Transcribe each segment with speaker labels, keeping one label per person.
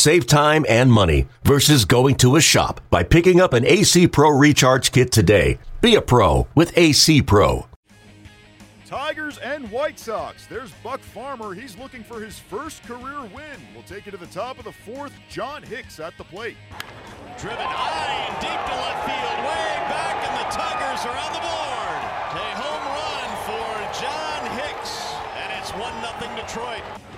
Speaker 1: Save time and money versus going to a shop by picking up an AC Pro Recharge Kit today. Be a pro with AC Pro.
Speaker 2: Tigers and White Sox. There's Buck Farmer. He's looking for his first career win. We'll take you to the top of the fourth. John Hicks at the plate.
Speaker 3: Driven high and deep to left field, way back, and the Tigers are on the board. A home run for John Hicks, and it's 1 0 Detroit.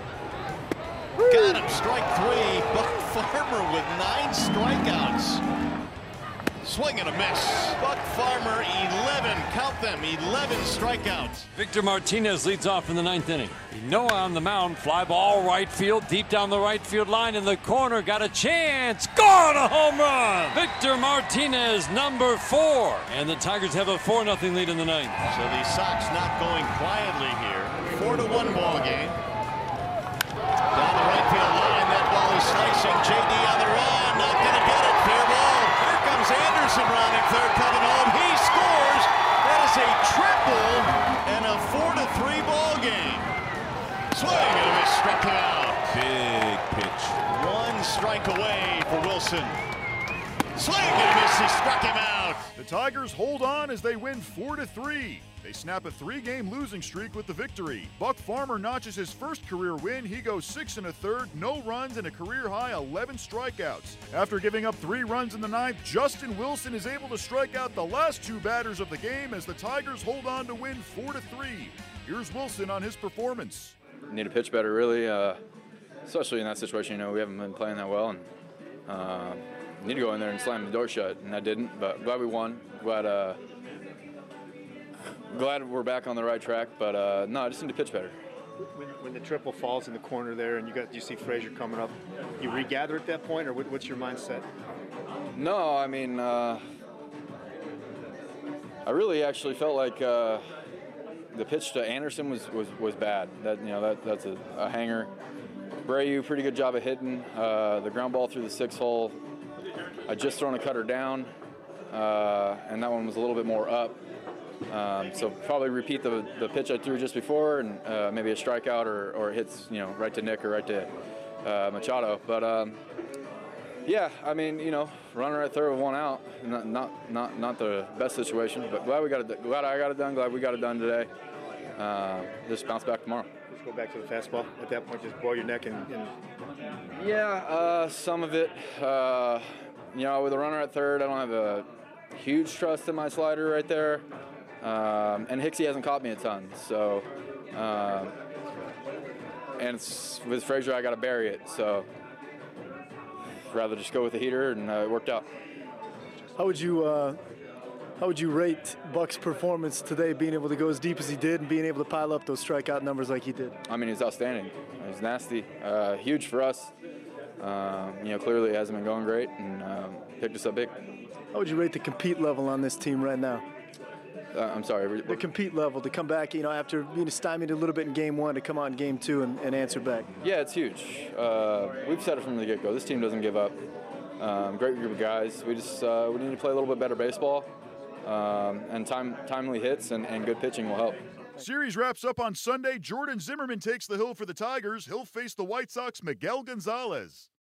Speaker 3: Got him, strike three. Buck Farmer with nine strikeouts. Swing and a miss. Buck Farmer, 11, count them, 11 strikeouts.
Speaker 4: Victor Martinez leads off in the ninth inning. Noah on the mound, fly ball right field, deep down the right field line in the corner, got a chance, gone a home run. Victor Martinez, number four, and the Tigers have a 4 0 lead in the ninth.
Speaker 3: So the Sox not going quietly here. Four to one ball game. Down the right field line, that ball is. JD on the run, not going to get it. Fair ball. Here comes Anderson running third, coming home. He scores. That is a triple and a four to three ball game. Swing and a miss, struck him out. Big pitch. One strike away for Wilson. Swing and a miss, he struck him out.
Speaker 2: The Tigers hold on as they win 4 to 3. They snap a three game losing streak with the victory. Buck Farmer notches his first career win. He goes six and a third, no runs, and a career high 11 strikeouts. After giving up three runs in the ninth, Justin Wilson is able to strike out the last two batters of the game as the Tigers hold on to win 4 to 3. Here's Wilson on his performance.
Speaker 5: Need to pitch better, really, uh, especially in that situation. You know, we haven't been playing that well, and uh, need to go in there and slam the door shut, and I didn't. But glad we won. Glad. Uh, glad we're back on the right track, but uh, no, I just need to pitch better.
Speaker 6: When, when, the triple falls in the corner there, and you got you see Frazier coming up, you regather at that point, or what, what's your mindset?
Speaker 5: No, I mean, uh, I really actually felt like uh, the pitch to Anderson was, was, was bad. That you know that that's a, a hanger. Abreu, pretty good job of hitting uh, the ground ball through the six hole. I just thrown a cutter down, uh, and that one was a little bit more up. Um, so probably repeat the, the pitch I threw just before, and uh, maybe a strikeout or, or it hits you know right to Nick or right to uh, Machado. But um, yeah, I mean you know runner at third with one out, not not not, not the best situation, but glad we got it. Glad I got it done. Glad we got it done today. Uh, just bounce back tomorrow.
Speaker 6: Just go back to the fastball. At that point, just blow your neck and. and...
Speaker 5: Yeah, uh, some of it. You know, with a runner at third, I don't have a huge trust in my slider right there. Um, and Hicksy hasn't caught me a ton, so uh, and with Frazier I got to bury it, so rather just go with the heater, and uh, it worked out.
Speaker 7: How would you uh, how would you rate Buck's performance today, being able to go as deep as he did and being able to pile up those strikeout numbers like he did?
Speaker 5: I mean, he's outstanding. He's nasty, uh, huge for us. Um, you know, clearly it hasn't been going great, and um, picked us up big.
Speaker 7: How would you rate the compete level on this team right now?
Speaker 5: Uh, I'm sorry.
Speaker 7: The compete level to come back, you know, after being stymied a little bit in game one, to come on game two and, and answer back.
Speaker 5: Yeah, it's huge. Uh, we've said it from the get-go. This team doesn't give up. Um, great group of guys. We just uh, we need to play a little bit better baseball, um, and time, timely hits and, and good pitching will help.
Speaker 2: Series wraps up on Sunday. Jordan Zimmermann takes the hill for the Tigers. He'll face the White Sox Miguel Gonzalez.